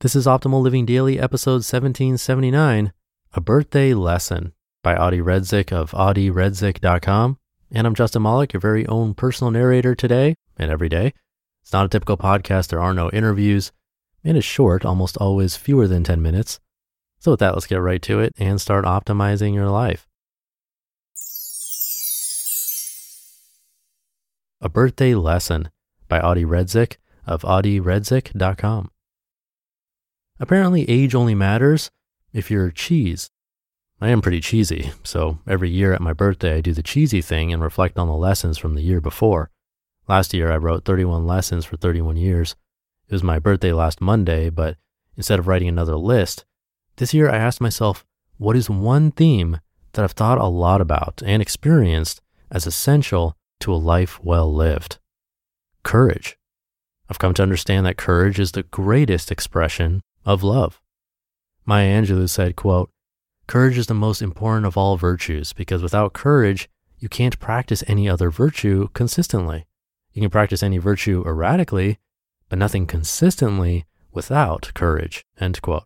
This is Optimal Living Daily, episode 1779 A Birthday Lesson by Adi Redzic of adiredzic.com. And I'm Justin Malik, your very own personal narrator today and every day. It's not a typical podcast, there are no interviews, and it's short, almost always fewer than 10 minutes. So, with that, let's get right to it and start optimizing your life. A Birthday Lesson by Adi Redzic of adiredzic.com. Apparently, age only matters if you're cheese. I am pretty cheesy, so every year at my birthday, I do the cheesy thing and reflect on the lessons from the year before. Last year, I wrote 31 lessons for 31 years. It was my birthday last Monday, but instead of writing another list, this year I asked myself, what is one theme that I've thought a lot about and experienced as essential to a life well lived? Courage. I've come to understand that courage is the greatest expression of love. Maya Angelou said, quote, Courage is the most important of all virtues because without courage, you can't practice any other virtue consistently. You can practice any virtue erratically, but nothing consistently without courage. End quote.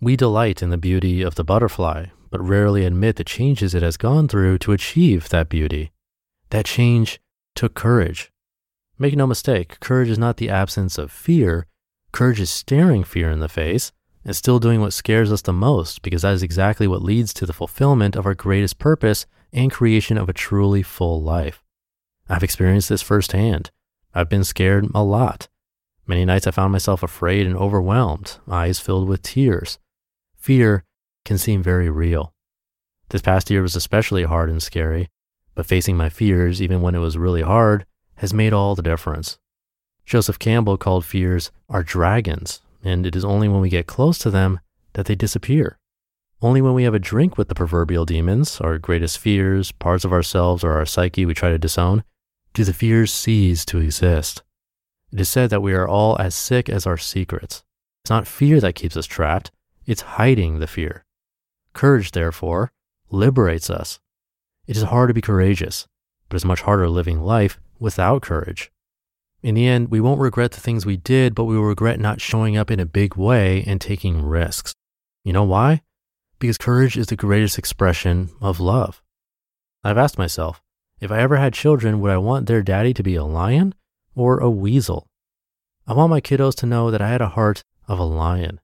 We delight in the beauty of the butterfly, but rarely admit the changes it has gone through to achieve that beauty. That change took courage. Make no mistake, courage is not the absence of fear, Courage is staring fear in the face and still doing what scares us the most because that is exactly what leads to the fulfillment of our greatest purpose and creation of a truly full life. I've experienced this firsthand. I've been scared a lot. Many nights I found myself afraid and overwhelmed, eyes filled with tears. Fear can seem very real. This past year was especially hard and scary, but facing my fears, even when it was really hard, has made all the difference. Joseph Campbell called fears our dragons, and it is only when we get close to them that they disappear. Only when we have a drink with the proverbial demons, our greatest fears, parts of ourselves or our psyche we try to disown, do the fears cease to exist. It is said that we are all as sick as our secrets. It's not fear that keeps us trapped, it's hiding the fear. Courage, therefore, liberates us. It is hard to be courageous, but it's much harder living life without courage. In the end, we won't regret the things we did, but we will regret not showing up in a big way and taking risks. You know why? Because courage is the greatest expression of love. I've asked myself, if I ever had children, would I want their daddy to be a lion or a weasel? I want my kiddos to know that I had a heart of a lion.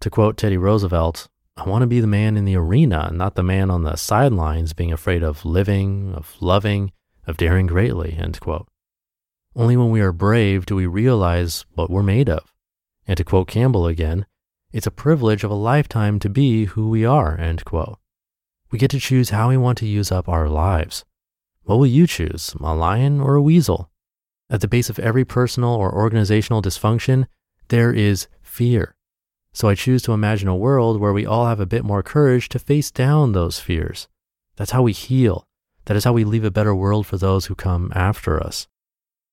To quote Teddy Roosevelt, I want to be the man in the arena, not the man on the sidelines being afraid of living, of loving, of daring greatly, end quote. Only when we are brave do we realize what we're made of. And to quote Campbell again, it's a privilege of a lifetime to be who we are, end quote. We get to choose how we want to use up our lives. What will you choose, a lion or a weasel? At the base of every personal or organizational dysfunction, there is fear. So I choose to imagine a world where we all have a bit more courage to face down those fears. That's how we heal. That is how we leave a better world for those who come after us.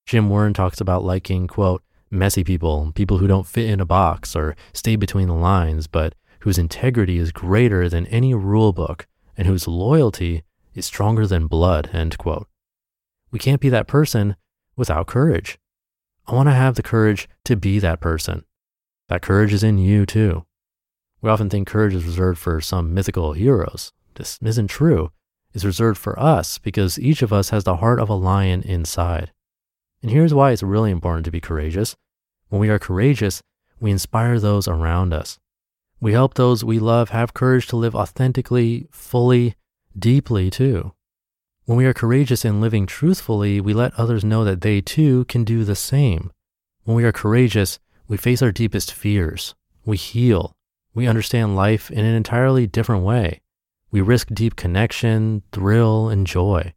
Jim Warren talks about liking, quote, messy people, people who don't fit in a box or stay between the lines, but whose integrity is greater than any rule book and whose loyalty is stronger than blood, end quote. We can't be that person without courage. I want to have the courage to be that person. That courage is in you too. We often think courage is reserved for some mythical heroes. This isn't true. It's reserved for us because each of us has the heart of a lion inside. And here's why it's really important to be courageous. When we are courageous, we inspire those around us. We help those we love have courage to live authentically, fully, deeply too. When we are courageous in living truthfully, we let others know that they too can do the same. When we are courageous, we face our deepest fears. We heal. We understand life in an entirely different way. We risk deep connection, thrill, and joy.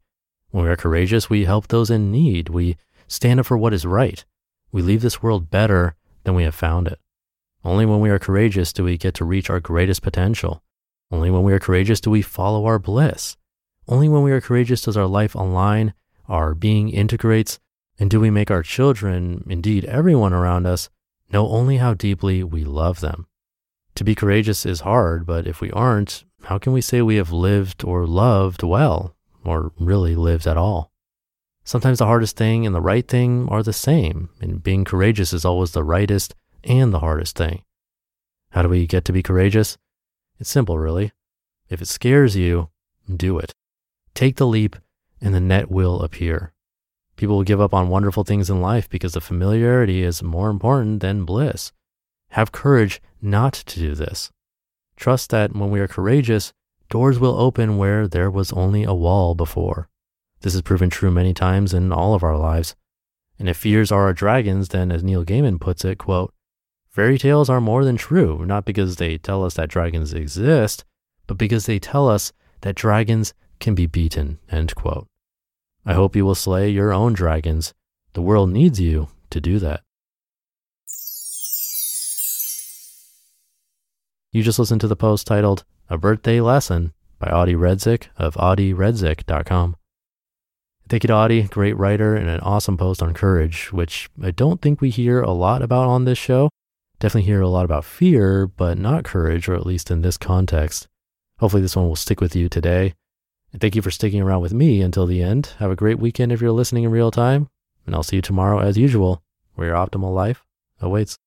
When we are courageous, we help those in need. We stand up for what is right. We leave this world better than we have found it. Only when we are courageous do we get to reach our greatest potential. Only when we are courageous do we follow our bliss. Only when we are courageous does our life align, our being integrates, and do we make our children, indeed everyone around us, know only how deeply we love them. To be courageous is hard, but if we aren't, how can we say we have lived or loved well, or really lived at all? Sometimes the hardest thing and the right thing are the same, and being courageous is always the rightest and the hardest thing. How do we get to be courageous? It's simple, really. If it scares you, do it. Take the leap, and the net will appear. People will give up on wonderful things in life because the familiarity is more important than bliss. Have courage not to do this. Trust that when we are courageous, doors will open where there was only a wall before. This has proven true many times in all of our lives. And if fears are our dragons, then as Neil Gaiman puts it, quote, fairy tales are more than true, not because they tell us that dragons exist, but because they tell us that dragons can be beaten, end quote. I hope you will slay your own dragons. The world needs you to do that. You just listened to the post titled A Birthday Lesson by Adi Redzic of adiredzic.com. Thank you to Adi, great writer and an awesome post on courage, which I don't think we hear a lot about on this show. Definitely hear a lot about fear, but not courage, or at least in this context. Hopefully, this one will stick with you today. And thank you for sticking around with me until the end. Have a great weekend if you're listening in real time. And I'll see you tomorrow as usual, where your optimal life awaits.